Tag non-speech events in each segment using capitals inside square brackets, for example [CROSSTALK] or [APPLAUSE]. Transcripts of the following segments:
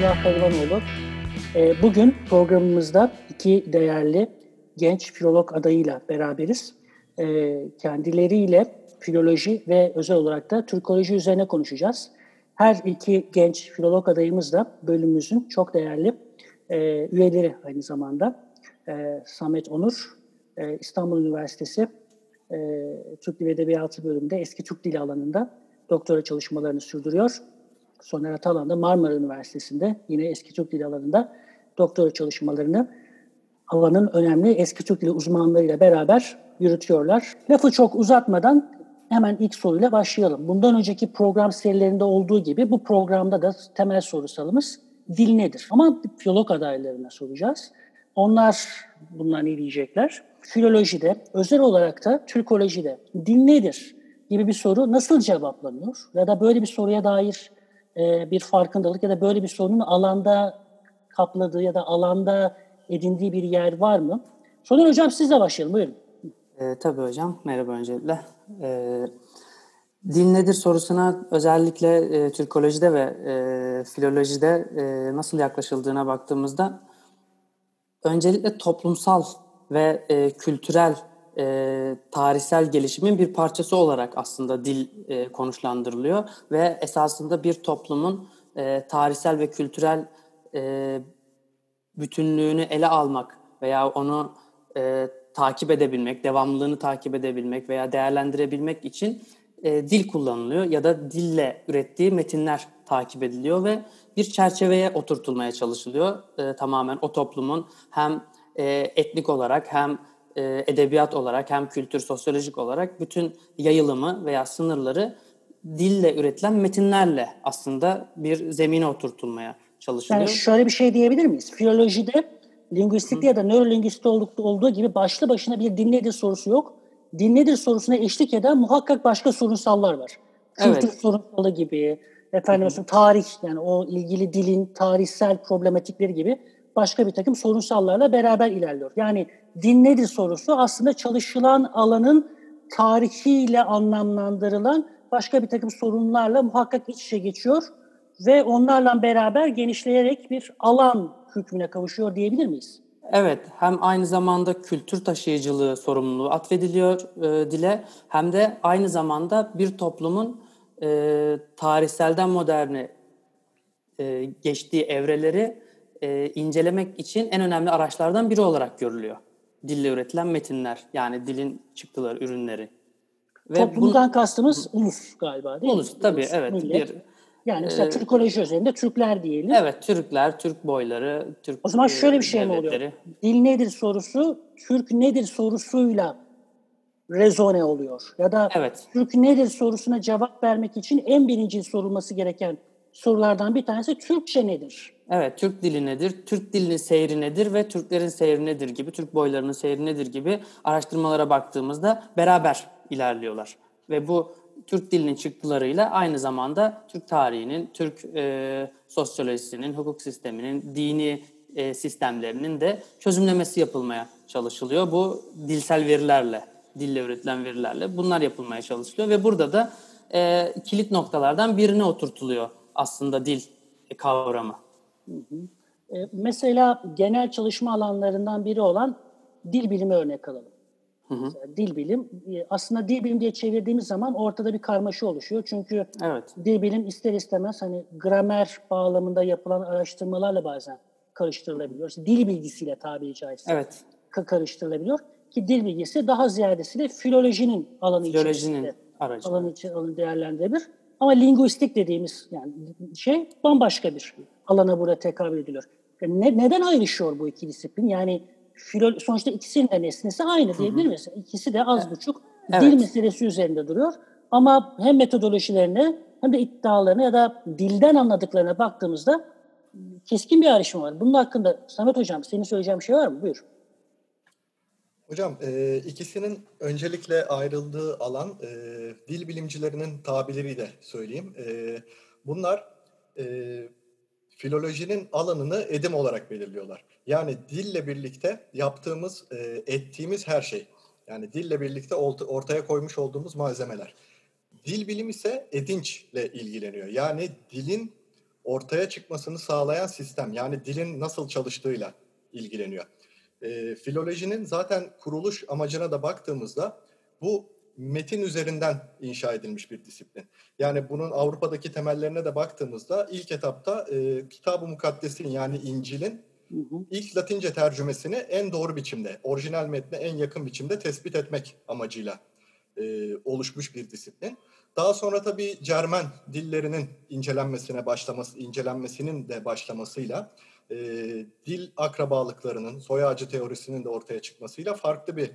Emrah Pelvanoğlu. Ee, bugün programımızda iki değerli genç filolog adayıyla beraberiz. Ee, kendileriyle filoloji ve özel olarak da Türkoloji üzerine konuşacağız. Her iki genç filolog adayımız da bölümümüzün çok değerli e, üyeleri aynı zamanda. E, Samet Onur, e, İstanbul Üniversitesi e, Türk Dili ve Edebiyatı bölümünde eski Türk Dili alanında doktora çalışmalarını sürdürüyor. Soner Atalan da Marmara Üniversitesi'nde yine eski Türk Dili alanında doktora çalışmalarını alanın önemli eski Türk Dili uzmanlarıyla beraber yürütüyorlar. Lafı çok uzatmadan hemen ilk soruyla başlayalım. Bundan önceki program serilerinde olduğu gibi bu programda da temel sorusalımız dil nedir? Ama filolog adaylarına soracağız. Onlar bunlar ne diyecekler? Filolojide, özel olarak da Türkolojide dil nedir gibi bir soru nasıl cevaplanıyor? Ya da böyle bir soruya dair e, bir farkındalık ya da böyle bir sorunun alanda kapladığı ya da alanda edindiği bir yer var mı? Soner Hocam sizle başlayalım. Buyurun. E, tabii hocam. Merhaba öncelikle. E, dil nedir sorusuna özellikle e, Türkolojide ve e, filolojide e, nasıl yaklaşıldığına baktığımızda öncelikle toplumsal ve e, kültürel e, tarihsel gelişimin bir parçası olarak aslında dil e, konuşlandırılıyor ve esasında bir toplumun e, tarihsel ve kültürel e, bütünlüğünü ele almak veya onu e, takip edebilmek, devamlılığını takip edebilmek veya değerlendirebilmek için e, dil kullanılıyor ya da dille ürettiği metinler takip ediliyor ve bir çerçeveye oturtulmaya çalışılıyor. E, tamamen o toplumun hem e, etnik olarak hem e, edebiyat olarak hem kültür, sosyolojik olarak bütün yayılımı veya sınırları dille üretilen metinlerle aslında bir zemine oturtulmaya çalışılıyor. Yani şöyle bir şey diyebilir miyiz? Filolojide, lingüistikte ya da nörolingüistikte olduğu gibi başlı başına bir din nedir sorusu yok. Din nedir sorusuna eşlik eden muhakkak başka sorunsallar var. Kültür evet. sorunsalı gibi, efendim mesela tarih yani o ilgili dilin tarihsel problematikleri gibi başka bir takım sorunsallarla beraber ilerliyor. Yani din nedir sorusu aslında çalışılan alanın tarihiyle anlamlandırılan başka bir takım sorunlarla muhakkak iç içe geçiyor ve onlarla beraber genişleyerek bir alan hükmüne kavuşuyor diyebilir miyiz? Evet, hem aynı zamanda kültür taşıyıcılığı sorumluluğu atfediliyor e, dile hem de aynı zamanda bir toplumun e, tarihselden moderne e, geçtiği evreleri e, incelemek için en önemli araçlardan biri olarak görülüyor. Dille üretilen metinler, yani dilin çıktıları, ürünleri. Ve Toplumdan bunu, kastımız ulus galiba değil ulus, mi? Tabii, ulus, evet. Millet. Bir, yani mesela e, Türkoloji üzerinde Türkler diyelim. Evet, Türkler, Türk boyları, Türk O zaman şöyle bir şey devletleri. mi oluyor? Dil nedir sorusu, Türk nedir sorusuyla rezone oluyor. Ya da evet. Türk nedir sorusuna cevap vermek için en birinci sorulması gereken sorulardan bir tanesi Türkçe nedir? Evet, Türk dili nedir, Türk dilinin seyri nedir ve Türklerin seyri nedir gibi, Türk boylarının seyri nedir gibi araştırmalara baktığımızda beraber ilerliyorlar. Ve bu Türk dilinin çıktılarıyla aynı zamanda Türk tarihinin, Türk e, sosyolojisinin, hukuk sisteminin, dini e, sistemlerinin de çözümlemesi yapılmaya çalışılıyor. Bu dilsel verilerle, dille üretilen verilerle bunlar yapılmaya çalışılıyor ve burada da e, kilit noktalardan birine oturtuluyor aslında dil kavramı. Hı hı. E, mesela genel çalışma alanlarından biri olan dil bilimi örnek alalım. Hı hı. Dil bilim. E, aslında dil bilim diye çevirdiğimiz zaman ortada bir karmaşa oluşuyor. Çünkü evet. dil bilim ister istemez hani gramer bağlamında yapılan araştırmalarla bazen karıştırılabiliyor. Dil bilgisiyle tabiri caizse evet. karıştırılabiliyor. Ki dil bilgisi daha ziyadesiyle filolojinin alanı filolojinin aracı. alanı, alanı değerlendirebilir. Ama linguistik dediğimiz yani şey bambaşka bir alana burada tekabül ediliyor. Yani ne, neden ayrışıyor bu iki disiplin? Yani filo, sonuçta ikisinin de nesnesi aynı diyebilir miyiz? İkisi de az buçuk evet. dil meselesi üzerinde duruyor. Ama hem metodolojilerine hem de iddialarına ya da dilden anladıklarına baktığımızda keskin bir ayrışma var. Bunun hakkında Samet Hocam senin söyleyeceğin bir şey var mı? Buyur. Hocam e, ikisinin öncelikle ayrıldığı alan e, dil bilimcilerinin tabirleriyle söyleyeyim. E, bunlar e, filolojinin alanını edim olarak belirliyorlar. Yani dille birlikte yaptığımız, e, ettiğimiz her şey. Yani dille birlikte ortaya koymuş olduğumuz malzemeler. Dil bilim ise edinçle ilgileniyor. Yani dilin ortaya çıkmasını sağlayan sistem yani dilin nasıl çalıştığıyla ilgileniyor. E, filolojinin zaten kuruluş amacına da baktığımızda bu metin üzerinden inşa edilmiş bir disiplin. Yani bunun Avrupa'daki temellerine de baktığımızda ilk etapta e, Kitab-ı Mukaddes'in yani İncil'in ilk Latince tercümesini en doğru biçimde, orijinal metne en yakın biçimde tespit etmek amacıyla e, oluşmuş bir disiplin. Daha sonra tabii Cermen dillerinin incelenmesine başlaması, incelenmesinin de başlamasıyla e, dil akrabalıklarının, soy ağacı teorisinin de ortaya çıkmasıyla farklı bir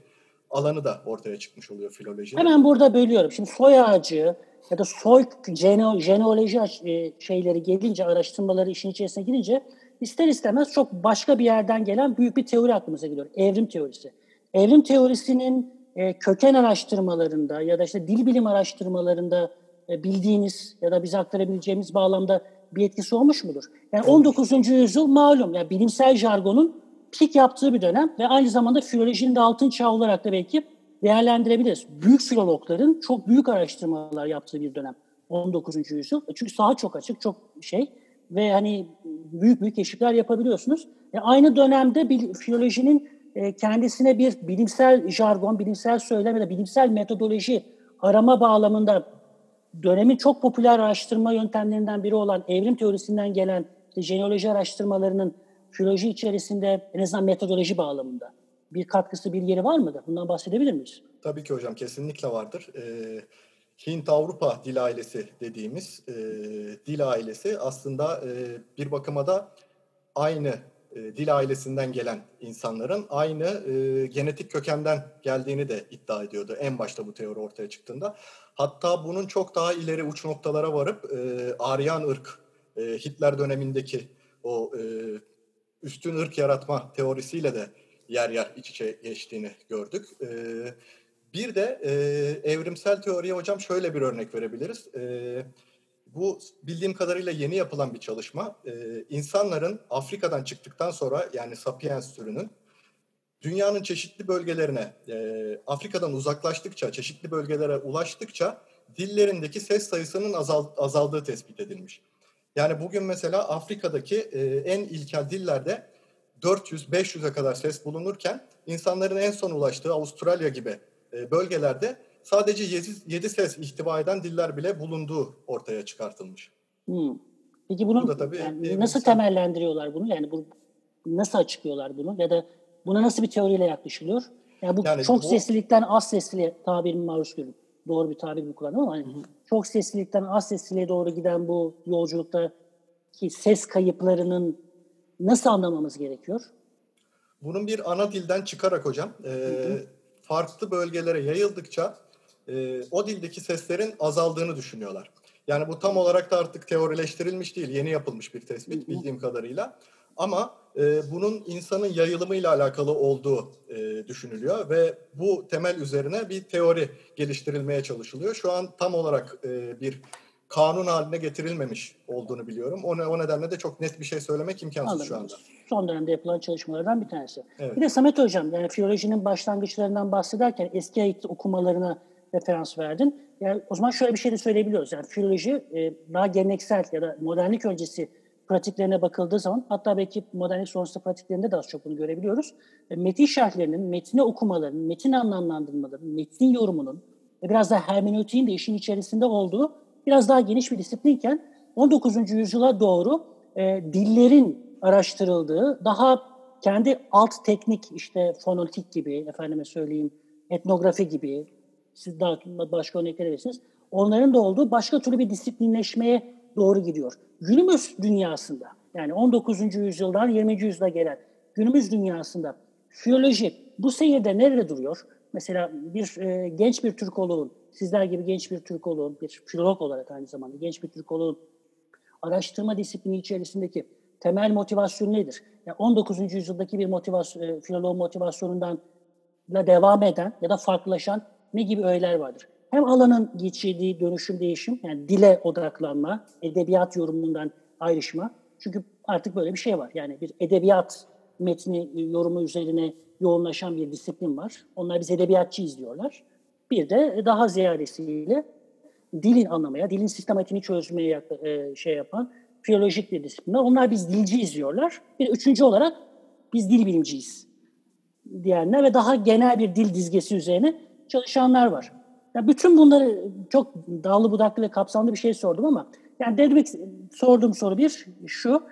alanı da ortaya çıkmış oluyor filolojinin. Hemen burada bölüyorum. Şimdi soy ağacı ya da soy gene, jeneoloji e, şeyleri gelince, araştırmaları işin içerisine girince ister istemez çok başka bir yerden gelen büyük bir teori aklımıza geliyor. Evrim teorisi. Evrim teorisinin e, köken araştırmalarında ya da işte dil bilim araştırmalarında e, bildiğiniz ya da bize aktarabileceğimiz bağlamda bir etkisi olmuş mudur? Yani 19. yüzyıl malum yani bilimsel jargonun pik yaptığı bir dönem ve aynı zamanda filolojinin de altın çağı olarak da belki değerlendirebiliriz. Büyük filologların çok büyük araştırmalar yaptığı bir dönem 19. yüzyıl. Çünkü saha çok açık, çok şey ve hani büyük büyük keşifler yapabiliyorsunuz. E aynı dönemde bir, filolojinin e, kendisine bir bilimsel jargon, bilimsel söylem ya da bilimsel metodoloji arama bağlamında dönemin çok popüler araştırma yöntemlerinden biri olan evrim teorisinden gelen işte jeneoloji araştırmalarının filoloji içerisinde en azından metodoloji bağlamında bir katkısı, bir yeri var mıdır? Bundan bahsedebilir miyiz? Tabii ki hocam, kesinlikle vardır. Ee, Hint-Avrupa dil ailesi dediğimiz e, dil ailesi aslında e, bir bakıma da aynı e, dil ailesinden gelen insanların aynı e, genetik kökenden geldiğini de iddia ediyordu en başta bu teori ortaya çıktığında. Hatta bunun çok daha ileri uç noktalara varıp e, Aryan ırk, e, Hitler dönemindeki o e, üstün ırk yaratma teorisiyle de yer yer iç içe geçtiğini gördük. E, bir de e, evrimsel teoriye hocam şöyle bir örnek verebiliriz. E, bu bildiğim kadarıyla yeni yapılan bir çalışma. E, insanların Afrika'dan çıktıktan sonra yani Sapiens türünün dünyanın çeşitli bölgelerine, e, Afrika'dan uzaklaştıkça, çeşitli bölgelere ulaştıkça dillerindeki ses sayısının azal, azaldığı tespit edilmiş. Yani bugün mesela Afrika'daki e, en ilkel dillerde 400-500'e kadar ses bulunurken insanların en son ulaştığı Avustralya gibi e, bölgelerde sadece 7, 7 ses ihtiva eden diller bile bulunduğu ortaya çıkartılmış. Hmm. Peki bunu bu tabii yani nasıl insan... temellendiriyorlar bunu? Yani bu nasıl açıklıyorlar bunu ya da buna nasıl bir teoriyle yaklaşılıyor? Yani bu yani çok bu... seslilikten az sesliliğe tabirimi maruz görün. Doğru bir tabir mi kullandım ama hani çok seslilikten az sesliliğe doğru giden bu yolculukta ki ses kayıplarının nasıl anlamamız gerekiyor? Bunun bir ana dilden çıkarak hocam e, farklı bölgelere yayıldıkça e, o dildeki seslerin azaldığını düşünüyorlar. Yani bu tam olarak da artık teorileştirilmiş değil, yeni yapılmış bir tespit bildiğim kadarıyla. Ama e, bunun insanın yayılımıyla alakalı olduğu e, düşünülüyor ve bu temel üzerine bir teori geliştirilmeye çalışılıyor. Şu an tam olarak e, bir kanun haline getirilmemiş olduğunu biliyorum. O, ne, o nedenle de çok net bir şey söylemek imkansız Anladım. şu anda. Son dönemde yapılan çalışmalardan bir tanesi. Evet. Bir de Samet Hocam, yani filolojinin başlangıçlarından bahsederken eski ait okumalarına referans verdin. Yani o zaman şöyle bir şey de söyleyebiliyoruz. Yani filoloji e, daha geleneksel ya da modernlik öncesi pratiklerine bakıldığı zaman hatta belki modernlik sonrası pratiklerinde de az çok bunu görebiliyoruz. E, metin şerhlerinin, metni okumaların, metin anlamlandırmaların, metnin yorumunun biraz daha hermeneutiğin de işin içerisinde olduğu biraz daha geniş bir disiplinken 19. yüzyıla doğru e, dillerin araştırıldığı, daha kendi alt teknik işte fonetik gibi, efendime söyleyeyim, etnografi gibi, siz daha başka örnekler verirsiniz. Onların da olduğu başka türlü bir disiplinleşmeye doğru gidiyor. Günümüz dünyasında, yani 19. yüzyıldan 20. yüzyıla gelen günümüz dünyasında filoloji bu seyirde nerede duruyor? Mesela bir e, genç bir Türkoloğun, sizler gibi genç bir Türkoloğun, bir filolog olarak aynı zamanda genç bir Türkoloğun araştırma disiplini içerisindeki temel motivasyon nedir? Yani 19. yüzyıldaki bir motivasyon, e, filolog motivasyonundan da devam eden ya da farklılaşan ne gibi öğeler vardır? Hem alanın geçirdiği dönüşüm, değişim, yani dile odaklanma, edebiyat yorumundan ayrışma. Çünkü artık böyle bir şey var. Yani bir edebiyat metni yorumu üzerine yoğunlaşan bir disiplin var. Onlar biz edebiyatçıyız diyorlar. Bir de daha ziyadesiyle dilin anlamaya, dilin sistematiğini çözmeye e, şey yapan filolojik bir disiplinler. Onlar biz dilci izliyorlar. Bir üçüncü olarak biz dil bilimciyiz diyenler ve daha genel bir dil dizgesi üzerine çalışanlar var. Yani bütün bunları çok dallı budaklı ve kapsamlı bir şey sordum ama yani demek sorduğum soru bir şu.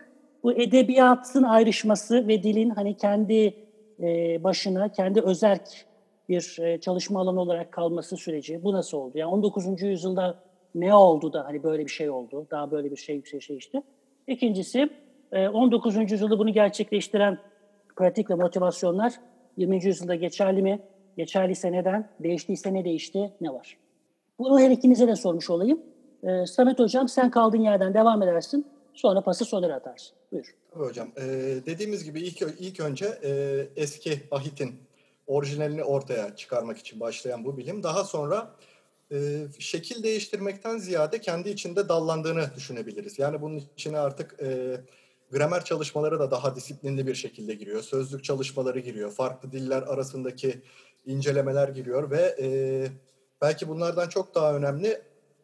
Bu edebiyatın ayrışması ve dilin hani kendi e, başına, kendi özerk bir e, çalışma alanı olarak kalması süreci bu nasıl oldu? Yani 19. yüzyılda ne oldu da hani böyle bir şey oldu? Daha böyle bir şey yükselişti. İkincisi 19. E, yüzyılda bunu gerçekleştiren pratik ve motivasyonlar 20. yüzyılda geçerli mi? Geçerliyse neden? Değiştiyse ne değişti? Ne var? Bunu her ikinize de sormuş olayım. Ee, Samet Hocam sen kaldığın yerden devam edersin. Sonra pası Soner'e atarsın. Buyur. Hocam. Ee, dediğimiz gibi ilk, ilk önce e, eski ahitin orijinalini ortaya çıkarmak için başlayan bu bilim daha sonra e, şekil değiştirmekten ziyade kendi içinde dallandığını düşünebiliriz. Yani bunun içine artık e, gramer çalışmaları da daha disiplinli bir şekilde giriyor. Sözlük çalışmaları giriyor. Farklı diller arasındaki incelemeler giriyor ve e, belki bunlardan çok daha önemli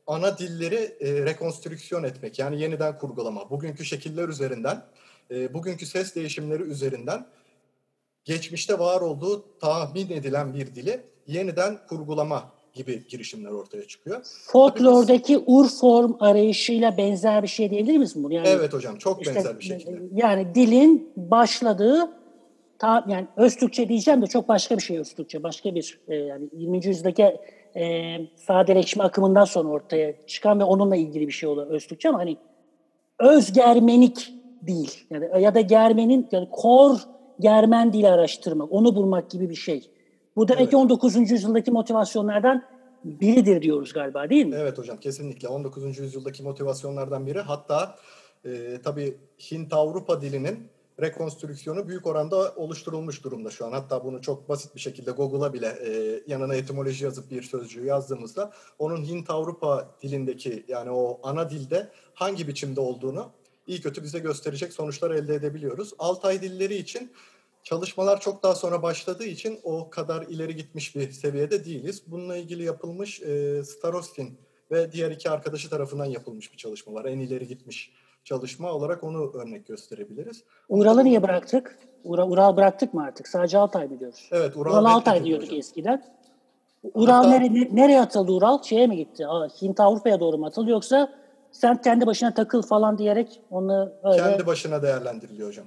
ana dilleri e, rekonstrüksiyon etmek. Yani yeniden kurgulama. Bugünkü şekiller üzerinden, e, bugünkü ses değişimleri üzerinden geçmişte var olduğu tahmin edilen bir dili yeniden kurgulama gibi girişimler ortaya çıkıyor. Folklordaki ur form arayışıyla benzer bir şey diyebilir miyiz bunu? Yani, evet hocam çok işte, benzer bir şekilde. Yani dilin başladığı ta, yani öz Türkçe diyeceğim de çok başka bir şey öz Türkçe. Başka bir e, yani 20. yüzyıldaki e, sadeleşme akımından sonra ortaya çıkan ve onunla ilgili bir şey olan öz Türkçe ama hani öz Germenik değil. Yani ya da Germenin yani kor Germen dili araştırmak, onu bulmak gibi bir şey. Bu demek evet. ki 19. yüzyıldaki motivasyonlardan biridir diyoruz galiba değil mi? Evet hocam kesinlikle 19. yüzyıldaki motivasyonlardan biri. Hatta e, tabii Hint-Avrupa dilinin rekonstrüksiyonu büyük oranda oluşturulmuş durumda şu an. Hatta bunu çok basit bir şekilde Google'a bile e, yanına etimoloji yazıp bir sözcüğü yazdığımızda onun Hint-Avrupa dilindeki yani o ana dilde hangi biçimde olduğunu iyi kötü bize gösterecek sonuçlar elde edebiliyoruz. Altay dilleri için Çalışmalar çok daha sonra başladığı için o kadar ileri gitmiş bir seviyede değiliz. Bununla ilgili yapılmış e, Starostin ve diğer iki arkadaşı tarafından yapılmış bir çalışma var. En ileri gitmiş çalışma olarak onu örnek gösterebiliriz. Ural'ı niye bıraktık? Ural, Ural bıraktık mı artık? Sadece Altay mı diyoruz? Evet Ural, Ural Altay diyorduk hocam. eskiden. Ural Hatta, nere, nereye atıldı Ural? Şeye mi gitti? Hint Avrupa'ya doğru mu atıldı yoksa sen kendi başına takıl falan diyerek onu öyle... Kendi başına değerlendiriliyor hocam.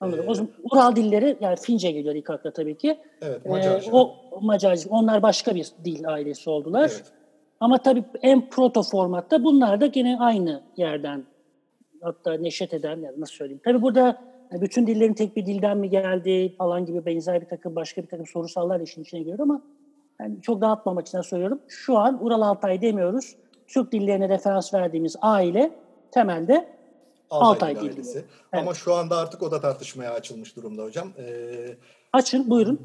Anladım. Ee, o zaman Ural dilleri yani Fince geliyor ilk akla tabii ki. Evet, Macarca. Ee, o Macarca. Onlar başka bir dil ailesi oldular. Evet. Ama tabii en proto formatta bunlar da gene aynı yerden hatta neşet eden yani nasıl söyleyeyim. Tabii burada bütün dillerin tek bir dilden mi geldi falan gibi benzer bir takım başka bir takım sorusallar işin içine giriyor ama yani çok dağıtmamak için söylüyorum. Şu an Ural Altay demiyoruz. Türk dillerine referans verdiğimiz aile temelde Altay, Altay ailesi. Evet. Ama şu anda artık o da tartışmaya açılmış durumda hocam. Ee, Açın buyurun.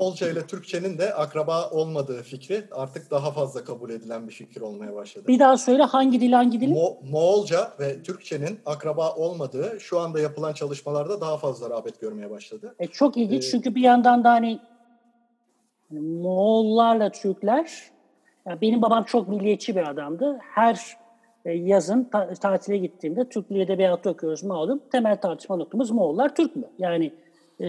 Moğolca ile Türkçenin de akraba olmadığı fikri artık daha fazla kabul edilen bir fikir olmaya başladı. Bir daha söyle hangi dil hangi dil? Mo- Moğolca ve Türkçenin akraba olmadığı şu anda yapılan çalışmalarda daha fazla rağbet görmeye başladı. E, çok ilginç ee, çünkü bir yandan da hani, hani Moğollarla Türkler yani benim babam çok milliyetçi bir adamdı. Her e, yazın ta- tatile gittiğimde Türk Dili Edebiyatı okuyoruz malum. Temel tartışma noktamız Moğollar Türk mü? Yani e,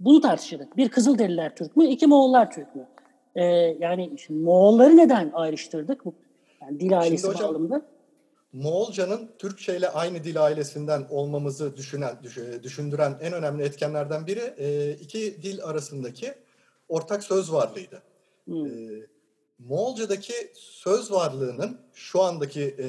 bunu tartışırdık. Bir Kızılderililer Türk mü? İki Moğollar Türk mü? E, yani şimdi Moğolları neden ayrıştırdık? Yani dil ailesi hocam, bağlamında. Moğolcanın Türkçe ile aynı dil ailesinden olmamızı düşünen, düşündüren en önemli etkenlerden biri e, iki dil arasındaki ortak söz varlığıydı. Hmm. E, Moğolca'daki söz varlığının şu andaki e,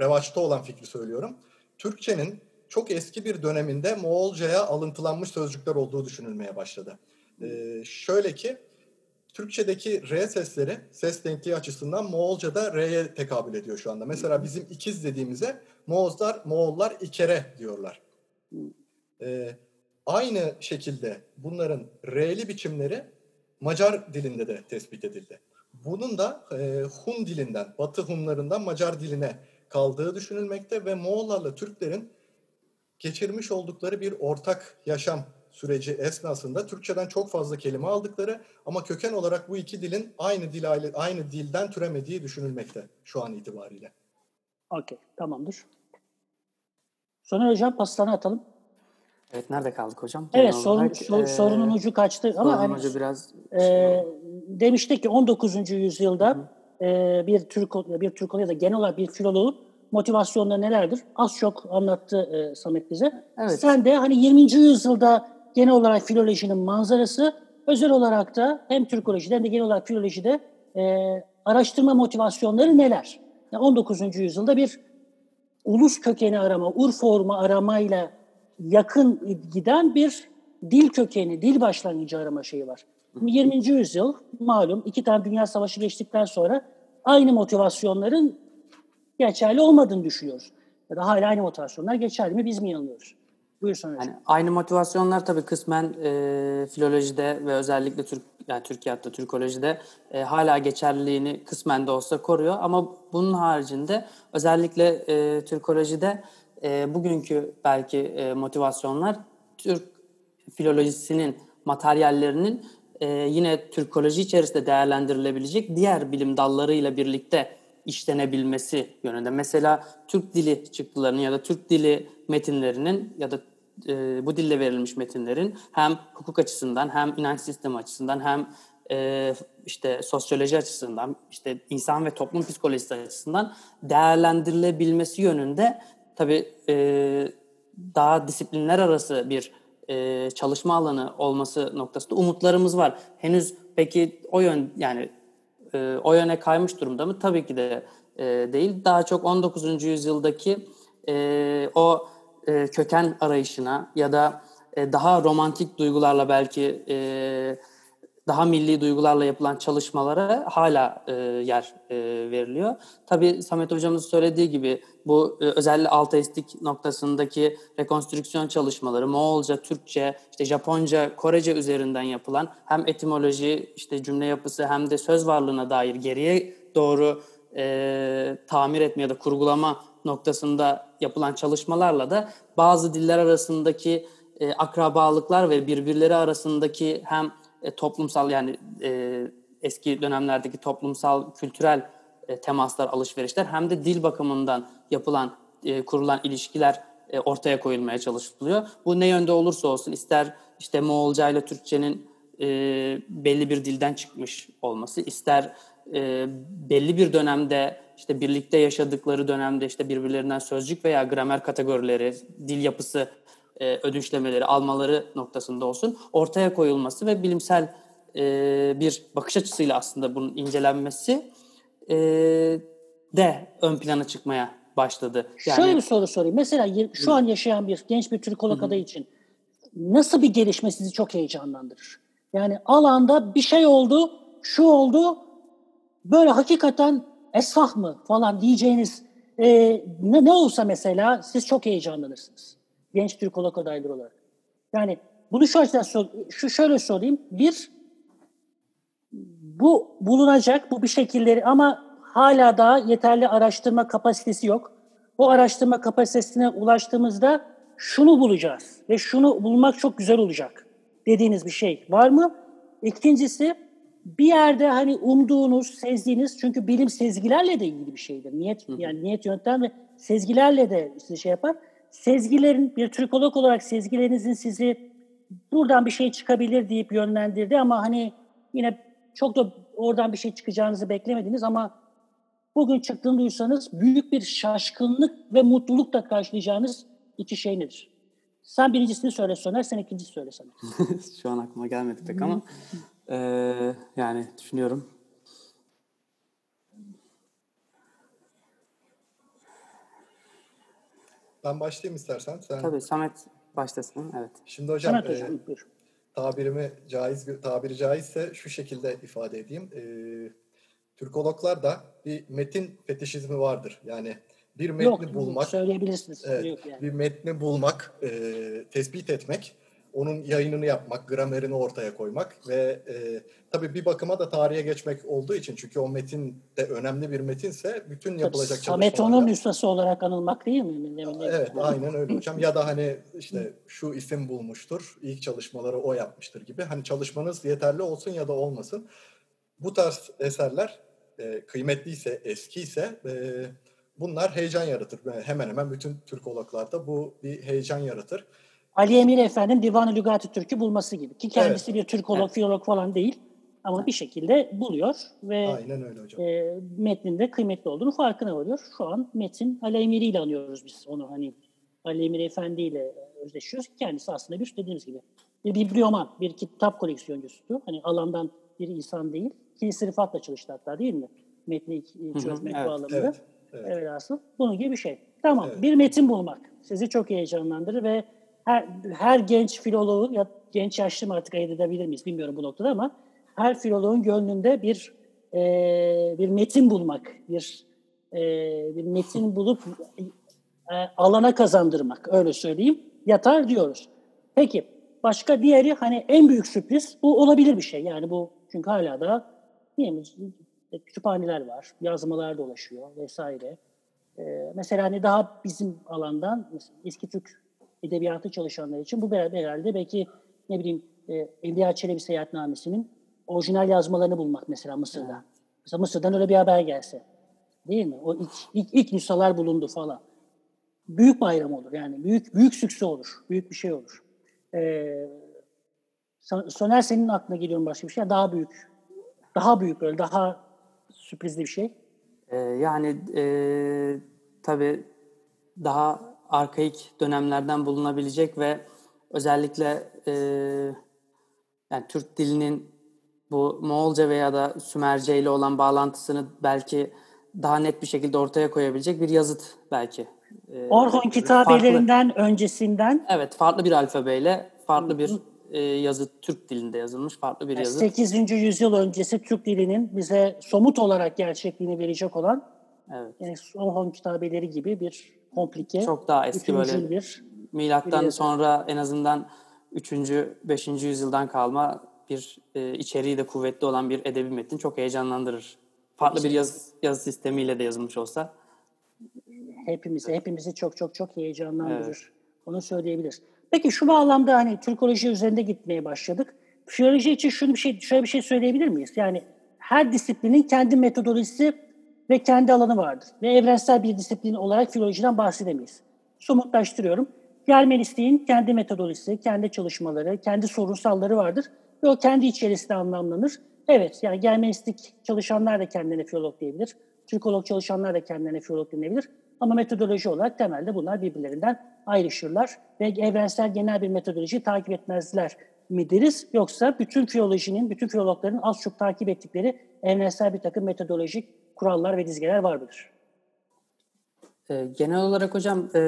revaçta olan fikri söylüyorum. Türkçenin çok eski bir döneminde Moğolca'ya alıntılanmış sözcükler olduğu düşünülmeye başladı. E, şöyle ki Türkçedeki R sesleri ses denkliği açısından Moğolca'da R'ye tekabül ediyor şu anda. Mesela bizim ikiz dediğimize Moğollar, Moğollar ikere diyorlar. E, aynı şekilde bunların R'li biçimleri Macar dilinde de tespit edildi. Bunun da e, Hun dilinden, Batı Hunlarından Macar diline kaldığı düşünülmekte ve Moğollarla Türklerin geçirmiş oldukları bir ortak yaşam süreci esnasında Türkçeden çok fazla kelime aldıkları ama köken olarak bu iki dilin aynı dil aynı dilden türemediği düşünülmekte şu an itibariyle. Okey, tamamdır. Soner Hocam paslarını atalım. Evet, nerede kaldık hocam? Evet, sorun, olarak, sor, e, sorunun ucu kaçtı ama hani, ucu biraz e, demiştik ki 19. yüzyılda e, bir Türk bir Türk ya da genel olarak bir filoloğun motivasyonları nelerdir? Az çok anlattı e, Samet bize. Evet. Sen de hani 20. yüzyılda genel olarak filolojinin manzarası, özel olarak da hem Türkolojide hem de genel olarak filolojide e, araştırma motivasyonları neler? Yani 19. yüzyılda bir ulus kökeni arama, ur formu aramayla yakın giden bir dil kökeni, dil başlangıcı arama şeyi var. 20. yüzyıl malum iki tane dünya savaşı geçtikten sonra aynı motivasyonların geçerli olmadığını düşünüyoruz. Ya da hala aynı motivasyonlar geçerli mi biz mi yanılıyoruz? Buyursun hocam. Yani aynı motivasyonlar tabii kısmen e, filolojide ve özellikle Türk yani Türkiye hatta Türkolojide e, hala geçerliliğini kısmen de olsa koruyor ama bunun haricinde özellikle e, Türkolojide e, bugünkü belki e, motivasyonlar Türk filolojisinin materyallerinin e, yine Türkoloji içerisinde değerlendirilebilecek diğer bilim dallarıyla birlikte işlenebilmesi yönünde. Mesela Türk dili çıktılarının ya da Türk dili metinlerinin ya da e, bu dille verilmiş metinlerin hem hukuk açısından hem inanç sistemi açısından hem e, işte sosyoloji açısından işte insan ve toplum psikolojisi açısından değerlendirilebilmesi yönünde tabii e, daha disiplinler arası bir e, çalışma alanı olması noktasında umutlarımız var. Henüz peki o yön yani e, o yöne kaymış durumda mı? Tabii ki de e, değil. Daha çok 19. yüzyıldaki e, o e, köken arayışına ya da e, daha romantik duygularla belki e, daha milli duygularla yapılan çalışmalara hala e, yer e, veriliyor. Tabii Samet Hocamız söylediği gibi bu e, özellikle alteistik noktasındaki rekonstrüksiyon çalışmaları Moğolca, Türkçe, işte Japonca, Korece üzerinden yapılan hem etimoloji, işte cümle yapısı hem de söz varlığına dair geriye doğru e, tamir etme ya da kurgulama noktasında yapılan çalışmalarla da bazı diller arasındaki e, akrabalıklar ve birbirleri arasındaki hem e, toplumsal yani e, eski dönemlerdeki toplumsal kültürel e, temaslar, alışverişler hem de dil bakımından yapılan, e, kurulan ilişkiler e, ortaya koyulmaya çalışılıyor. Bu ne yönde olursa olsun ister işte Moğolca ile Türkçenin e, belli bir dilden çıkmış olması, ister e, belli bir dönemde işte birlikte yaşadıkları dönemde işte birbirlerinden sözcük veya gramer kategorileri, dil yapısı e, ödünçlemeleri, almaları noktasında olsun ortaya koyulması ve bilimsel e, bir bakış açısıyla aslında bunun incelenmesi e, de ön plana çıkmaya başladı. Yani, Şöyle bir soru sorayım. Mesela şu an yaşayan bir genç bir Türkolog adayı için nasıl bir gelişme sizi çok heyecanlandırır? Yani alanda bir şey oldu, şu oldu, böyle hakikaten esfah mı falan diyeceğiniz e, ne, ne olsa mesela siz çok heyecanlanırsınız. Genç Türkolog adayları olarak. Yani bunu şu açıdan sor, şu şöyle sorayım. Bir, bu bulunacak, bu bir şekilleri ama hala daha yeterli araştırma kapasitesi yok. Bu araştırma kapasitesine ulaştığımızda şunu bulacağız ve şunu bulmak çok güzel olacak dediğiniz bir şey var mı? İkincisi bir yerde hani umduğunuz, sezdiğiniz çünkü bilim sezgilerle de ilgili bir şeydir. Niyet yani niyet yöntem ve sezgilerle de sizi şey yapar. Sezgilerin bir Türkolog olarak sezgilerinizin sizi buradan bir şey çıkabilir deyip yönlendirdi ama hani yine çok da oradan bir şey çıkacağınızı beklemediniz ama bugün çıktığını duysanız büyük bir şaşkınlık ve mutlulukla karşılayacağınız iki şey nedir? Sen birincisini söyle Soner, sen ikincisi söyle sana. [LAUGHS] Şu an aklıma gelmedi pek ama e, yani düşünüyorum. Ben başlayayım istersen. Sen... Tabii Samet başlasın. Evet. Şimdi hocam, Samet hocam e, tabirimi caiz tabiri caizse şu şekilde ifade edeyim. E, Türkologlar da bir metin fetişizmi vardır. Yani bir metni Yok, bulmak, söyleyebilirsiniz. Evet, Yok yani. bir metni bulmak, e, tespit etmek, onun yayınını yapmak, gramerini ortaya koymak ve e, tabii bir bakıma da tarihe geçmek olduğu için çünkü o metin de önemli bir metinse bütün yapılacak çalışmalar. Samet onun ustası olarak anılmak değil mi? Evet, aynen öyle [LAUGHS] hocam. Ya da hani işte şu isim bulmuştur, ilk çalışmaları o yapmıştır gibi. Hani çalışmanız yeterli olsun ya da olmasın. Bu tarz eserler e, kıymetliyse, eskiyse e, bunlar heyecan yaratır. Hemen hemen bütün Türkologlarda bu bir heyecan yaratır. Ali Emir Efendi'nin Divan-ı Lügat-ı Türk'ü bulması gibi. Ki kendisi evet. bir Türkolog, evet. filolog falan değil. Ama evet. bir şekilde buluyor ve Aynen öyle hocam. E, metninde kıymetli olduğunu farkına varıyor. Şu an metin Ali Emiri ile anıyoruz biz onu hani Ali Emir Efendi ile özdeşiyoruz. Kendisi aslında bir dediğimiz gibi bir biblioman, bir kitap koleksiyoncusu. Hani alandan bir insan değil. Kilise Rıfat'la çalıştı hatta değil mi? Metni çözmek evet, bağlamında. Evet, evet. evet asıl. Bunun gibi bir şey. Tamam evet. bir metin bulmak sizi çok heyecanlandırır ve her, her genç filoloğun ya genç yaşlı mı artık ayırt edebilir miyiz bilmiyorum bu noktada ama her filoloğun gönlünde bir e, bir metin bulmak, bir e, bir metin bulup e, alana kazandırmak öyle söyleyeyim yatar diyoruz. Peki başka diğeri hani en büyük sürpriz bu olabilir bir şey yani bu çünkü hala da mi kütüphaneler var, yazmalar dolaşıyor vesaire. Ee, mesela hani daha bizim alandan eski Türk edebiyatı çalışanlar için bu herhalde belki ne bileyim e, Evliya Çelebi Seyahatnamesi'nin orijinal yazmalarını bulmak mesela Mısır'da. Evet. Mesela Mısır'dan öyle bir haber gelse. Değil mi? O ilk, ilk, ilk nüshalar bulundu falan. Büyük bayram olur yani. Büyük büyük sükse olur. Büyük bir şey olur. Ee, Soner senin aklına geliyor başka bir şey? Daha büyük. Daha büyük böyle daha sürprizli bir şey. Ee, yani e, tabii daha arkaik dönemlerden bulunabilecek ve özellikle e, yani Türk dilinin bu Moğolca veya da Sümerce ile olan bağlantısını belki daha net bir şekilde ortaya koyabilecek bir yazıt belki. E, Orhon kitabelerinden farklı, öncesinden. Evet, farklı bir alfabeyle, farklı bir e, yazı Türk dilinde yazılmış farklı bir yazı. 8. yüzyıl öncesi Türk dilinin bize somut olarak gerçekliğini verecek olan evet. yani Orhon kitabeleri gibi bir komplike. Çok daha eski böyle bir milattan bir sonra en azından 3. 5. yüzyıldan kalma bir e, içeriği de kuvvetli olan bir edebi metin çok heyecanlandırır. Farklı bir yazı, yazı sistemiyle de yazılmış olsa. Hepimizi, hepimizi çok çok çok heyecanlandırır. Evet. Onu söyleyebiliriz. Peki şu bağlamda hani Türkoloji üzerinde gitmeye başladık. Filoloji için şunu bir şey, şöyle bir şey söyleyebilir miyiz? Yani her disiplinin kendi metodolojisi ve kendi alanı vardır. Ve evrensel bir disiplin olarak filolojiden bahsedemeyiz. Somutlaştırıyorum. Germanistik'in kendi metodolojisi, kendi çalışmaları, kendi sorunsalları vardır. Ve o kendi içerisinde anlamlanır. Evet, yani Germanistik çalışanlar da kendine filolog diyebilir. Türkolog çalışanlar da kendilerine filolog denebilir. Ama metodoloji olarak temelde bunlar birbirlerinden ayrışırlar ve evrensel genel bir metodoloji takip etmezler mi deriz? Yoksa bütün filolojinin, bütün filologların az çok takip ettikleri evrensel bir takım metodolojik kurallar ve dizgeler var mıdır? Ee, genel olarak hocam e,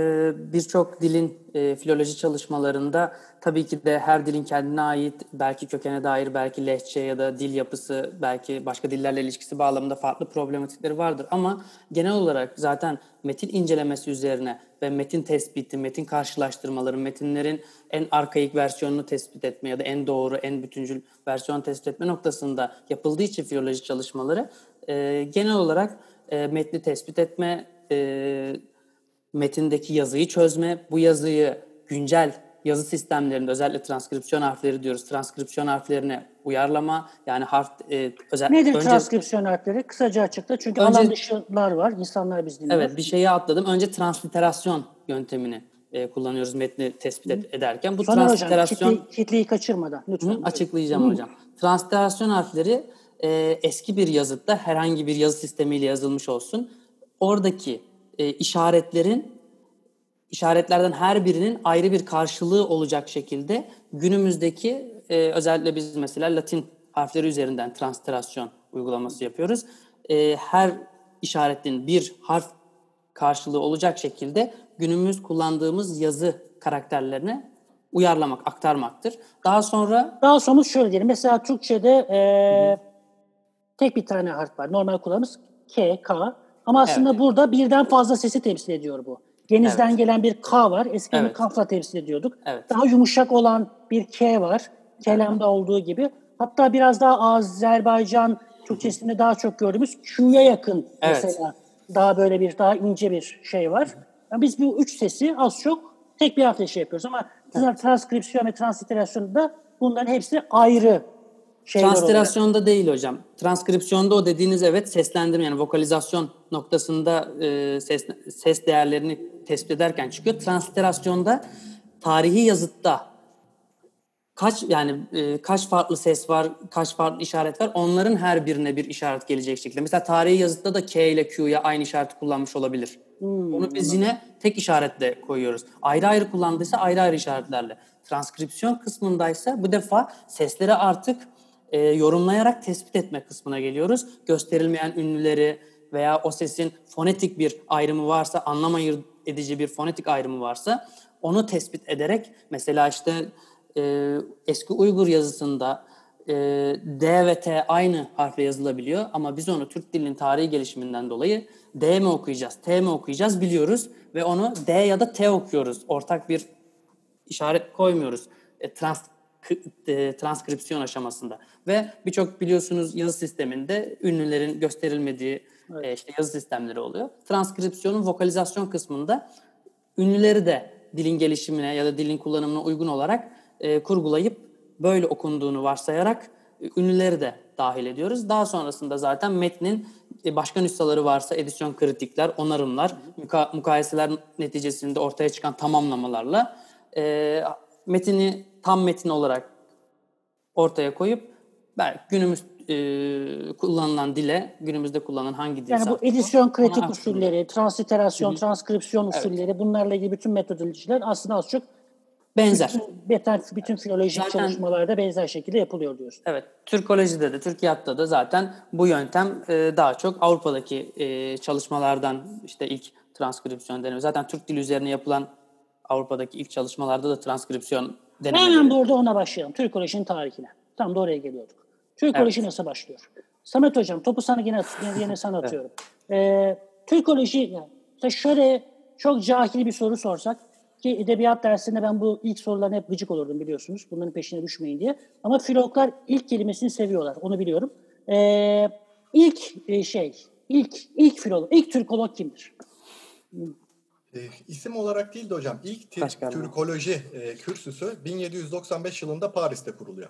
birçok dilin e, filoloji çalışmalarında tabii ki de her dilin kendine ait belki kökene dair, belki lehçe ya da dil yapısı, belki başka dillerle ilişkisi bağlamında farklı problematikleri vardır. Ama genel olarak zaten metin incelemesi üzerine ve metin tespiti, metin karşılaştırmaları, metinlerin en arkaik versiyonunu tespit etme ya da en doğru, en bütüncül versiyonu tespit etme noktasında yapıldığı için filoloji çalışmaları e, genel olarak metni tespit etme, e, metindeki yazıyı çözme, bu yazıyı güncel yazı sistemlerinde özellikle transkripsiyon harfleri diyoruz. Transkripsiyon harflerine uyarlama yani harf e, özel Nedir önce, transkripsiyon harfleri? Kısaca açıkla. Çünkü önce, alan dışılar var. insanlar biz dinliyor. Evet bir şeyi atladım. Önce transliterasyon yöntemini e, kullanıyoruz metni tespit ed- ederken. Bu Sonra transliterasyon hocam, kitli, kitliyi kaçırmadan lütfen. Hı, açıklayacağım hı. hocam. Transliterasyon harfleri e, eski bir yazıtta herhangi bir yazı sistemiyle yazılmış olsun oradaki e, işaretlerin işaretlerden her birinin ayrı bir karşılığı olacak şekilde günümüzdeki e, özellikle biz mesela Latin harfleri üzerinden transliterasyon uygulaması yapıyoruz. E, her işaretin bir harf karşılığı olacak şekilde günümüz kullandığımız yazı karakterlerine uyarlamak, aktarmaktır. Daha sonra... Daha somut şöyle diyelim. Mesela Türkçe'de e, tek bir tane harf var. Normal kullanımız K, K. Ama aslında evet. burada birden fazla sesi temsil ediyor bu. Genizden evet. gelen bir K var. Eskiden evet. kafla temsil ediyorduk. Evet. Daha yumuşak olan bir K var. Kelamda evet. olduğu gibi. Hatta biraz daha Azerbaycan Türkçesinde daha çok gördüğümüz Q'ya yakın evet. mesela. Daha böyle bir daha ince bir şey var. Yani biz bu üç sesi az çok tek bir harfle şey yapıyoruz ama evet. transkripsiyon ve transliterasyonda bunların hepsi ayrı şeyler Transliterasyonda değil hocam. Transkripsiyonda o dediğiniz evet seslendirme yani vokalizasyon noktasında e, ses, ses değerlerini tespit ederken çıkıyor. Transliterasyonda tarihi yazıtta kaç yani e, kaç farklı ses var, kaç farklı işaret var onların her birine bir işaret gelecek şekilde. Mesela tarihi yazıtta da K ile Q'ya aynı işareti kullanmış olabilir. Hmm, Onu biz yine tek işaretle koyuyoruz. Ayrı ayrı kullandıysa ayrı ayrı işaretlerle. Transkripsiyon kısmındaysa bu defa sesleri artık e, yorumlayarak tespit etme kısmına geliyoruz. Gösterilmeyen ünlüleri veya o sesin fonetik bir ayrımı varsa, anlam ayır edici bir fonetik ayrımı varsa onu tespit ederek mesela işte e, eski Uygur yazısında e, D ve T aynı harfle yazılabiliyor ama biz onu Türk dilinin tarihi gelişiminden dolayı D mi okuyacağız, T mi okuyacağız biliyoruz ve onu D ya da T okuyoruz. Ortak bir işaret koymuyoruz. E, trans transkripsiyon aşamasında ve birçok biliyorsunuz yazı sisteminde ünlülerin gösterilmediği evet. e, işte yazı sistemleri oluyor. Transkripsiyonun vokalizasyon kısmında ünlüleri de dilin gelişimine ya da dilin kullanımına uygun olarak e, kurgulayıp böyle okunduğunu varsayarak e, ünlüleri de dahil ediyoruz. Daha sonrasında zaten metnin e, başka nüshaları varsa edisyon kritikler, onarımlar, muka, mukayeseler neticesinde ortaya çıkan tamamlamalarla e, metini tam metin olarak ortaya koyup belki günümüz e, kullanılan dile, günümüzde kullanılan hangi dil Yani bu edisyon kritik usulleri, transliterasyon, transkripsiyon usulleri evet. bunlarla ilgili bütün metodolojiler aslında az çok Benzer. Bütün, bütün filolojik zaten, çalışmalarda benzer şekilde yapılıyor diyorsun. Evet. Türkolojide de, Türkiye'de de zaten bu yöntem e, daha çok Avrupa'daki e, çalışmalardan işte ilk transkripsiyon denemi. Zaten Türk dili üzerine yapılan Avrupa'daki ilk çalışmalarda da transkripsiyon denemeleri. Hemen burada ona başlayalım. Türkolojinin tarihine. Tam da oraya geliyorduk. Türkoloji evet. nasıl başlıyor? Samet Hocam topu sana yine, yine sana atıyorum. evet. ee, Türkoloji yani şöyle çok cahil bir soru sorsak ki edebiyat dersinde ben bu ilk sorularına hep gıcık olurdum biliyorsunuz. Bunların peşine düşmeyin diye. Ama filologlar ilk kelimesini seviyorlar. Onu biliyorum. Ee, ilk e, şey, ilk ilk filolog, ilk Türkolog kimdir? E, isim olarak değil de hocam ilk Türkoloji e, kürsüsü 1795 yılında Paris'te kuruluyor.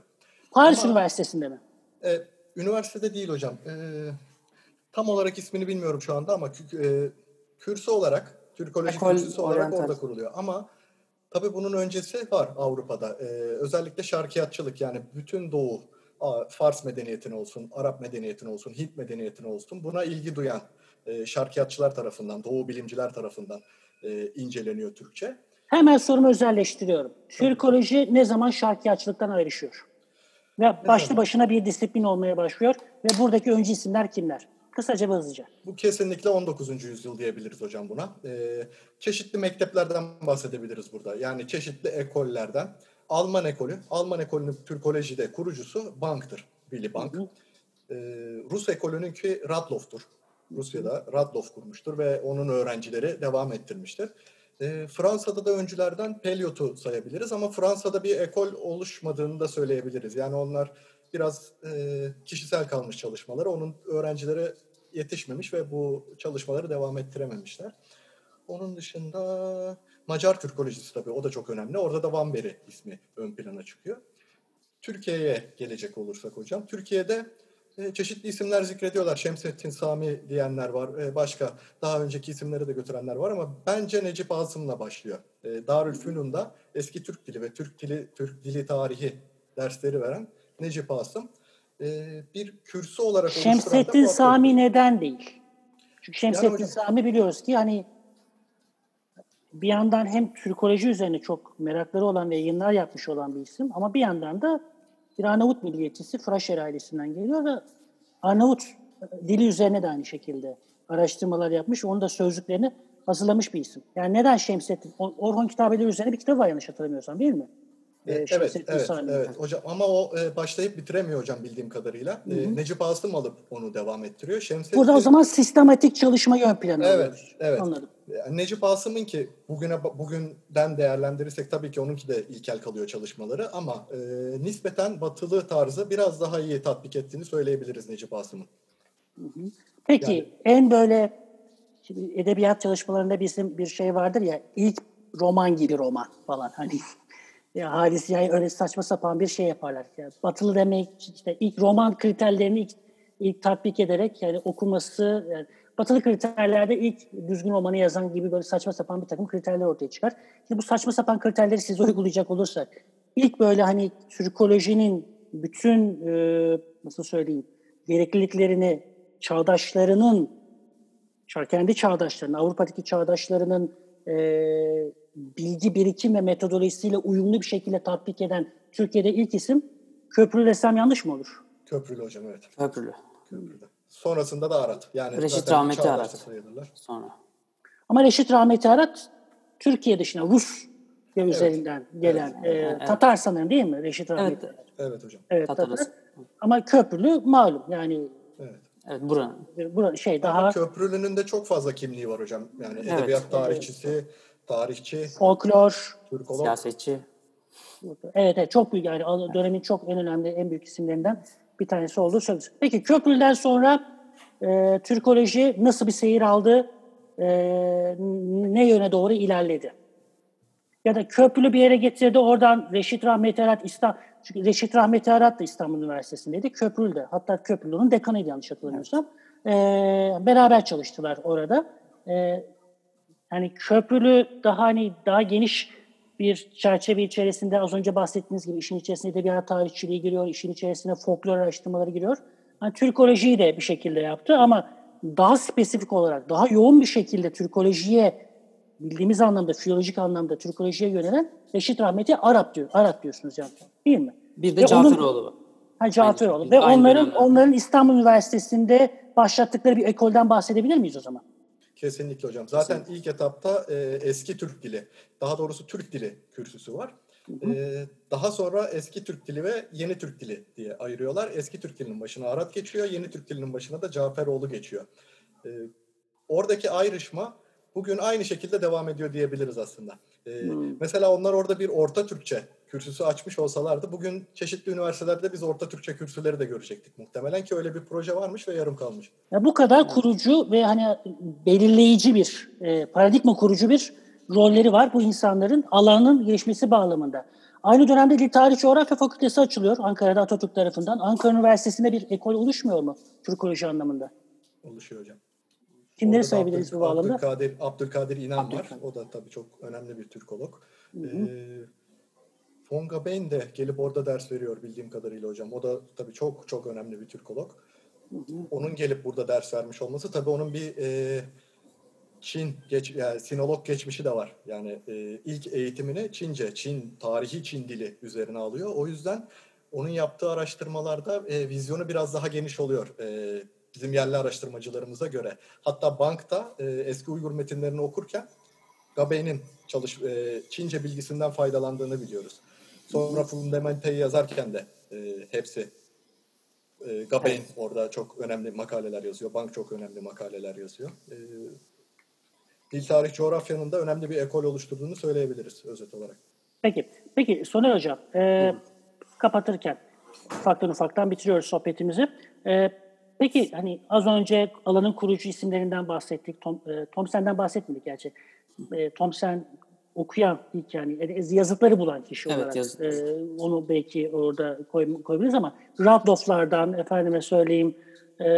Paris Ama, Üniversitesi'nde mi? E, üniversitede değil hocam. E, tam olarak ismini bilmiyorum şu anda ama e, kürsü olarak Türkoloji Ekol, kürsüsü olarak orada kuruluyor. Ama tabii bunun öncesi var Avrupa'da. Ee, özellikle şarkiyatçılık yani bütün Doğu, Fars medeniyetine olsun, Arap medeniyetine olsun, Hint medeniyetine olsun buna ilgi duyan e, şarkiyatçılar tarafından, Doğu bilimciler tarafından e, inceleniyor Türkçe. Hemen sorumu özelleştiriyorum. Türkoloji ne zaman şarkiyatçılıktan ayrışıyor? Ve başlı başına bir disiplin olmaya başlıyor ve buradaki öncü isimler kimler? Kısaca ve hızlıca. Bu kesinlikle 19. yüzyıl diyebiliriz hocam buna. Ee, çeşitli mekteplerden bahsedebiliriz burada. Yani çeşitli ekollerden. Alman ekolü, Alman ekolünün Türkolojide kurucusu Bank'tır. Willy Bank. Hı hı. Ee, Rus ekolününki Radloff'tur. Rusya'da Radloff kurmuştur ve onun öğrencileri devam ettirmiştir. E, Fransa'da da öncülerden Peliot'u sayabiliriz ama Fransa'da bir ekol oluşmadığını da söyleyebiliriz. Yani onlar biraz e, kişisel kalmış çalışmaları. Onun öğrencileri yetişmemiş ve bu çalışmaları devam ettirememişler. Onun dışında Macar Türkolojisi tabii o da çok önemli. Orada da Van Beri ismi ön plana çıkıyor. Türkiye'ye gelecek olursak hocam. Türkiye'de e, çeşitli isimler zikrediyorlar. Şemsettin Sami diyenler var. E, başka daha önceki isimleri de götürenler var ama bence Necip Asım'la başlıyor. E, Darülfünun'da eski Türk dili ve Türk dili Türk dili tarihi dersleri veren Necip Asım e, bir kürsü olarak Şemsettin Sami neden değil? Çünkü Şemsettin yani Sami biliyoruz ki hani bir yandan hem Türkoloji üzerine çok merakları olan ve yayınlar yapmış olan bir isim ama bir yandan da bir Arnavut milliyetçisi Fraşer ailesinden geliyor ve Arnavut dili üzerine de aynı şekilde araştırmalar yapmış. Onun da sözlüklerini hazırlamış bir isim. Yani neden Şemsettin? Orhun kitabeleri üzerine bir kitap var yanlış hatırlamıyorsam değil mi? E, evet, evet, evet hocam ama o e, başlayıp bitiremiyor hocam bildiğim kadarıyla. Hı hı. E, Necip Asım alıp onu devam ettiriyor. Şemsettin... Burada o zaman sistematik çalışma ön plana Evet, alıyoruz. evet. Anladım. E, Necip Asım'ın ki bugüne bugünden değerlendirirsek tabii ki onunki de ilkel kalıyor çalışmaları ama e, nispeten batılı tarzı biraz daha iyi tatbik ettiğini söyleyebiliriz Necip Asım'ın. Peki yani, en böyle şimdi edebiyat çalışmalarında bizim bir şey vardır ya ilk roman gibi roman falan hani Ya Halis yani öyle saçma sapan bir şey yaparlar. Yani batılı demek işte ilk roman kriterlerini ilk, ilk tatbik ederek yani okuması yani batılı kriterlerde ilk düzgün romanı yazan gibi böyle saçma sapan bir takım kriterler ortaya çıkar. Şimdi bu saçma sapan kriterleri siz uygulayacak olursak ilk böyle hani Türkolojinin bütün e, nasıl söyleyeyim gerekliliklerini çağdaşlarının kendi çağdaşlarının, Avrupa'daki çağdaşlarının e, bilgi birikim ve metodolojisiyle uyumlu bir şekilde tatbik eden Türkiye'de ilk isim Köprülü desem yanlış mı olur? Köprülü hocam evet. Köprülü. Köprülü. Sonrasında da Arat. Yani Reşit Rahmeti Arat. Sonra. Ama Reşit Rahmeti Arat Türkiye dışına Rus üzerinden gelen e, Evet. Tatar sanırım değil mi Reşit Rahmeti Evet. Evet hocam. Evet. Tatar. Ama Köprülü malum yani Evet. Evet buranın. bura şey daha Ama Köprülü'nün de çok fazla kimliği var hocam. Yani Evet. edebiyat tarihçisi, tarihçi, folklor, Türkolog. Siyasetçi. Evet, evet çok büyük yani dönemin çok en önemli en büyük isimlerinden bir tanesi olduğu söyleniyor. Peki Köprülü'den sonra e, Türkoloji nasıl bir seyir aldı? E, ne yöne doğru ilerledi? Ya da Köprülü bir yere getirdi oradan Reşit Rahmeti Arat İstanbul çünkü Reşit Rahmeti Arat da İstanbul Üniversitesi'ndeydi. Köprülü de. Hatta Köprülü'nün dekanıydı yanlış hatırlamıyorsam. E, beraber çalıştılar orada. E, yani köprülü daha hani daha geniş bir çerçeve içerisinde az önce bahsettiğiniz gibi işin içerisine edebiyat tarihçiliği giriyor, işin içerisine folklor araştırmaları giriyor. Yani Türkolojiyi de bir şekilde yaptı ama daha spesifik olarak, daha yoğun bir şekilde Türkolojiye bildiğimiz anlamda, filolojik anlamda Türkolojiye yönelen Reşit Rahmeti Arap diyor, Arap diyorsunuz yani. Değil mi? Bir de Caferoğlu var. Ha, Caferoğlu. Ve onların onların İstanbul Üniversitesi'nde başlattıkları bir ekolden bahsedebilir miyiz o zaman? Kesinlikle hocam. Zaten ilk etapta e, eski Türk dili, daha doğrusu Türk dili kürsüsü var. E, daha sonra eski Türk dili ve yeni Türk dili diye ayırıyorlar. Eski Türk dilinin başına Arat geçiyor, yeni Türk dilinin başına da Caferoğlu geçiyor. E, oradaki ayrışma bugün aynı şekilde devam ediyor diyebiliriz aslında. E, Mesela onlar orada bir Orta Türkçe kürsüsü açmış olsalardı bugün çeşitli üniversitelerde biz Orta Türkçe kürsüleri de görecektik muhtemelen ki öyle bir proje varmış ve yarım kalmış. Ya bu kadar kurucu ve hani belirleyici bir e, paradigma kurucu bir rolleri var bu insanların alanın gelişmesi bağlamında. Aynı dönemde Dil Tarih Coğrafya Fakültesi açılıyor Ankara'da Atatürk tarafından. Ankara Üniversitesi'nde bir ekol oluşmuyor mu Türkoloji anlamında? Oluşuyor hocam. Kimleri sayabiliriz bu bağlamda? Abdülkadir, Abdülkadir İnan Abdülkadir. var. O da tabii çok önemli bir Türkolog. Ee, von Gabein de gelip orada ders veriyor bildiğim kadarıyla hocam. O da tabii çok çok önemli bir Türkolog. Onun gelip burada ders vermiş olması tabii onun bir e, Çin geç yani sinolog geçmişi de var. Yani e, ilk eğitimini Çince, Çin tarihi Çin dili üzerine alıyor. O yüzden onun yaptığı araştırmalarda e, vizyonu biraz daha geniş oluyor. E, bizim yerli araştırmacılarımıza göre. Hatta bankta e, eski Uygur metinlerini okurken Gabey'in çalış e, Çince bilgisinden faydalandığını biliyoruz. Sonra Fundamente'yi yazarken de e, hepsi e, Gabey'in orada çok önemli makaleler yazıyor. Bank çok önemli makaleler yazıyor. E, dil tarih coğrafyanın da önemli bir ekol oluşturduğunu söyleyebiliriz özet olarak. Peki, peki Soner Hocam, e, kapatırken ufaktan ufaktan bitiriyoruz sohbetimizi. E, peki hani az önce alanın kurucu isimlerinden bahsettik. Tom, e, Thomsen'den bahsetmedik gerçi. E, Thomsen okuyan yani yazıtları bulan kişi Evet, olarak e, onu belki orada koy, koyabiliriz ama Radloff'lardan efendime söyleyeyim e,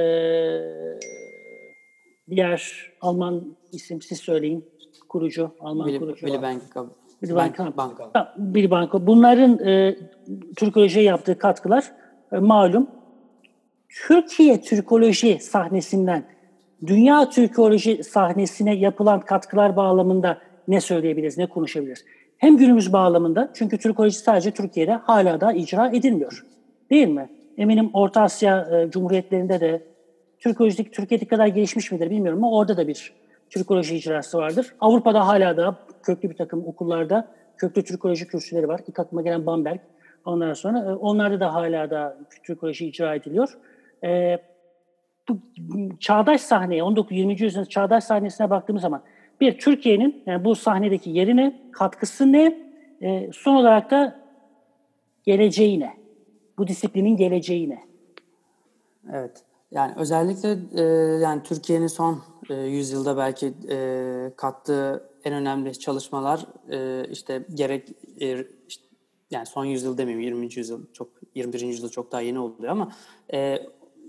diğer Alman isim siz söyleyin kurucu Alman Willy, kurucu. Willy Bank, Willy Bank, Bank- Bank. Ha, Bir banka. Bunların e, Türkolojiye yaptığı katkılar e, malum. Türkiye Türkoloji sahnesinden dünya Türkoloji sahnesine yapılan katkılar bağlamında ne söyleyebiliriz, ne konuşabiliriz? Hem günümüz bağlamında çünkü Türkoloji sadece Türkiye'de hala da icra edilmiyor. Değil mi? Eminim Orta Asya e, Cumhuriyetlerinde de Türkolojik Türkiye'deki kadar gelişmiş midir bilmiyorum ama orada da bir Türkoloji icrası vardır. Avrupa'da hala da köklü bir takım okullarda köklü Türkoloji kürsüleri var. İlk aklıma gelen Bamberg. Ondan sonra e, onlarda da hala da Türkoloji icra ediliyor. E, bu çağdaş sahneye, 19-20. yüzyılın çağdaş sahnesine baktığımız zaman bir Türkiye'nin yani bu sahnedeki yerine, katkısı ne? E, son olarak da geleceği ne? Bu disiplinin geleceği ne? Evet. Yani özellikle e, yani Türkiye'nin son e, yüzyılda belki e, kattığı en önemli çalışmalar e, işte gerek e, işte yani son yüzyıl demeyeyim 20. yüzyıl çok 21. yüzyıl çok daha yeni oluyor ama e,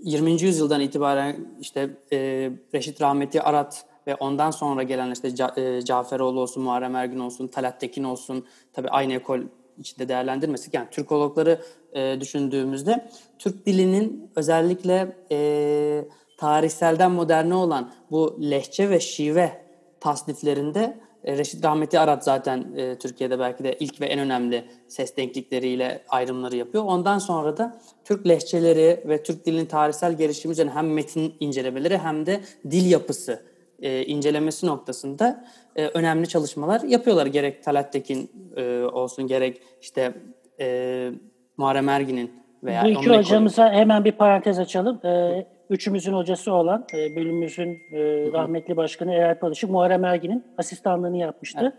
20. yüzyıldan itibaren işte e, Reşit Rahmeti Arat ve ondan sonra gelen işte Ca, e, Caferoğlu olsun, Muharrem Ergin olsun, Talat Tekin olsun tabi aynı ekol içinde değerlendirmesek yani Türkologları e, düşündüğümüzde Türk dilinin özellikle e, tarihselden moderne olan bu lehçe ve şive tasniflerinde e, Reşit Rahmeti Arat zaten e, Türkiye'de belki de ilk ve en önemli ses denklikleriyle ayrımları yapıyor. Ondan sonra da Türk lehçeleri ve Türk dilinin tarihsel gelişimi üzerine hem metin incelemeleri hem de dil yapısı e, incelemesi noktasında e, önemli çalışmalar yapıyorlar. Gerek Talat Tekin e, olsun gerek işte e, Muharrem Ergin'in veya Bu iki hocamıza ekolü. hemen bir parantez açalım. Ee, üçümüzün hocası olan e, bölümümüzün e, rahmetli başkanı Eğer Palışık Muharrem Ergin'in asistanlığını yapmıştı.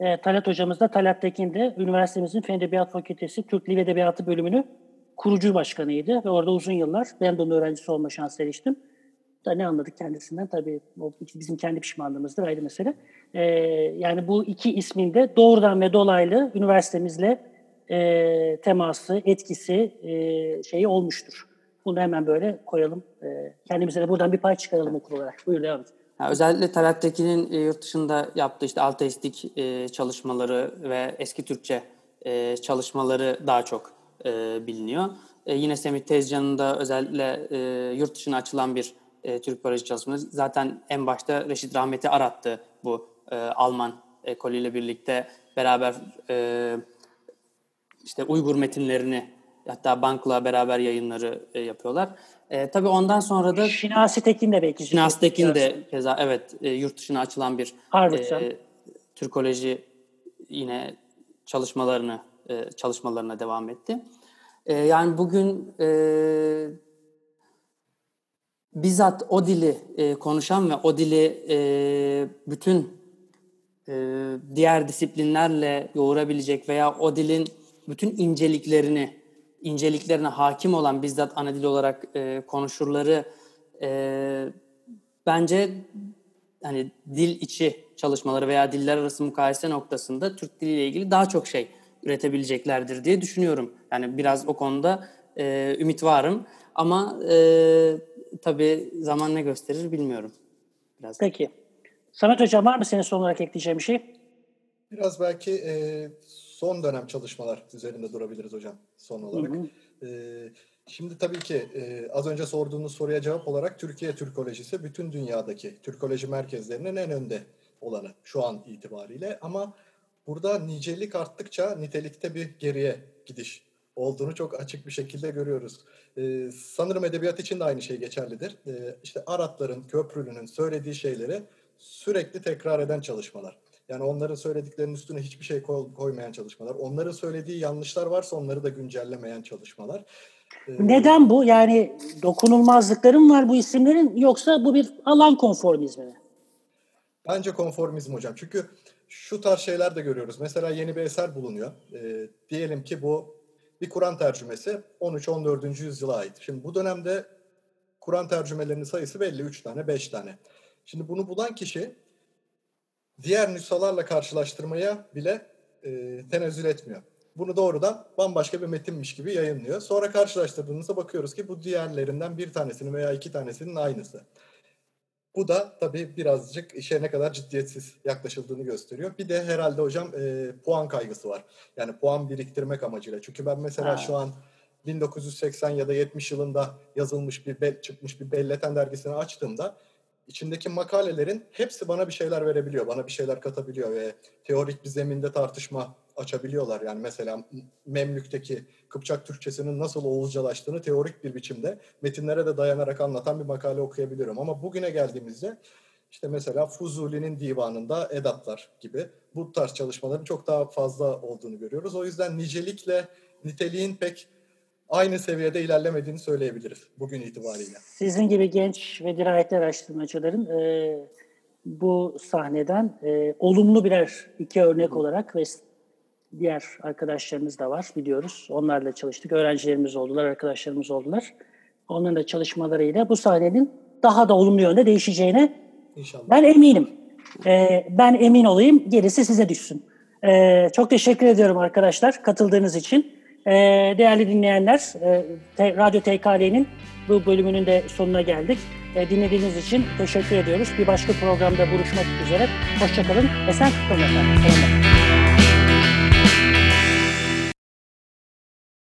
Evet. E, Talat hocamız da Talat Tekin de üniversitemizin Fen Edebiyat Fakültesi Türk Dil ve Edebiyatı bölümünü kurucu başkanıydı ve orada uzun yıllar ben de onun öğrencisi olma şansı eriştim. Da ne anladık kendisinden tabii o bizim kendi pişmanlığımızdır ayrı mesele. Ee, yani bu iki ismin de doğrudan ve dolaylı üniversitemizle e, teması, etkisi e, şeyi olmuştur. Bunu hemen böyle koyalım. E, kendimize de buradan bir pay çıkaralım okul olarak. Buyur devam et. Yani özellikle Talat Tekin'in e, yurt dışında yaptığı işte alteistik e, çalışmaları ve eski Türkçe e, çalışmaları daha çok e, biliniyor. E, yine Semih Tezcan'ın da özellikle e, yurt dışına açılan bir e, Türk Barajı çalışması. Zaten en başta Reşit Rahmet'i arattı bu e, Alman ekolüyle birlikte beraber e, işte Uygur metinlerini hatta Bank'la beraber yayınları e, yapıyorlar. E, tabii ondan sonra da Şinasi Tekin de belki. Şinasi Tekin de keza evet e, yurt dışına açılan bir e, Türkoloji yine çalışmalarını e, çalışmalarına devam etti. E, yani bugün e, bizzat o dili e, konuşan ve o dili e, bütün e, diğer disiplinlerle yoğurabilecek veya o dilin bütün inceliklerini, inceliklerine hakim olan bizzat ana dil olarak e, konuşurları e, bence hani dil içi çalışmaları veya diller arası mukayese noktasında Türk diliyle ilgili daha çok şey üretebileceklerdir diye düşünüyorum. Yani biraz o konuda e, ümit varım ama e, tabii zaman ne gösterir bilmiyorum. Biraz. Peki. Samet Hocam var mı senin son olarak ekleyeceğin bir şey? Biraz belki e, son dönem çalışmalar üzerinde durabiliriz hocam son olarak. Hı hı. E, şimdi tabii ki e, az önce sorduğunuz soruya cevap olarak Türkiye Türkolojisi bütün dünyadaki Türkoloji merkezlerinin en önde olanı şu an itibariyle ama burada nicelik arttıkça nitelikte bir geriye gidiş olduğunu çok açık bir şekilde görüyoruz. Ee, sanırım edebiyat için de aynı şey geçerlidir. Ee, işte Aratların, Köprülü'nün söylediği şeyleri sürekli tekrar eden çalışmalar. Yani onların söylediklerinin üstüne hiçbir şey koy, koymayan çalışmalar. Onların söylediği yanlışlar varsa onları da güncellemeyen çalışmalar. Ee, Neden bu? Yani dokunulmazlıkların var bu isimlerin yoksa bu bir alan konformizmi mi? Bence konformizm hocam. Çünkü şu tarz şeyler de görüyoruz. Mesela yeni bir eser bulunuyor. E, diyelim ki bu bir Kur'an tercümesi 13-14. yüzyıla ait. Şimdi bu dönemde Kur'an tercümelerinin sayısı belli. 3 tane, 5 tane. Şimdi bunu bulan kişi diğer nüshalarla karşılaştırmaya bile e, tenezzül etmiyor. Bunu doğrudan bambaşka bir metinmiş gibi yayınlıyor. Sonra karşılaştırdığımızda bakıyoruz ki bu diğerlerinden bir tanesinin veya iki tanesinin aynısı. Bu da tabii birazcık işe ne kadar ciddiyetsiz yaklaşıldığını gösteriyor. Bir de herhalde hocam e, puan kaygısı var. Yani puan biriktirmek amacıyla. Çünkü ben mesela ha. şu an 1980 ya da 70 yılında yazılmış bir be, çıkmış bir belleten dergisini açtığımda içindeki makalelerin hepsi bana bir şeyler verebiliyor, bana bir şeyler katabiliyor ve teorik bir zeminde tartışma açabiliyorlar. Yani mesela Memlük'teki Kıpçak Türkçesinin nasıl Oğuzcalaştığını teorik bir biçimde metinlere de dayanarak anlatan bir makale okuyabiliyorum. Ama bugüne geldiğimizde işte mesela Fuzuli'nin divanında edatlar gibi bu tarz çalışmaların çok daha fazla olduğunu görüyoruz. O yüzden nicelikle niteliğin pek aynı seviyede ilerlemediğini söyleyebiliriz bugün itibariyle. Sizin gibi genç ve dirayetli araştırmacıların e, bu sahneden e, olumlu birer iki örnek olarak ve diğer arkadaşlarımız da var biliyoruz. Onlarla çalıştık. Öğrencilerimiz oldular, arkadaşlarımız oldular. Onların da çalışmalarıyla bu sahnenin daha da olumlu yönde değişeceğine İnşallah. ben eminim. Ee, ben emin olayım, gerisi size düşsün. Ee, çok teşekkür ediyorum arkadaşlar katıldığınız için. Ee, değerli dinleyenler, e, te, Radyo TKL'nin bu bölümünün de sonuna geldik. Ee, dinlediğiniz için teşekkür ediyoruz. Bir başka programda buluşmak üzere. Hoşçakalın. Esen kalın efendim.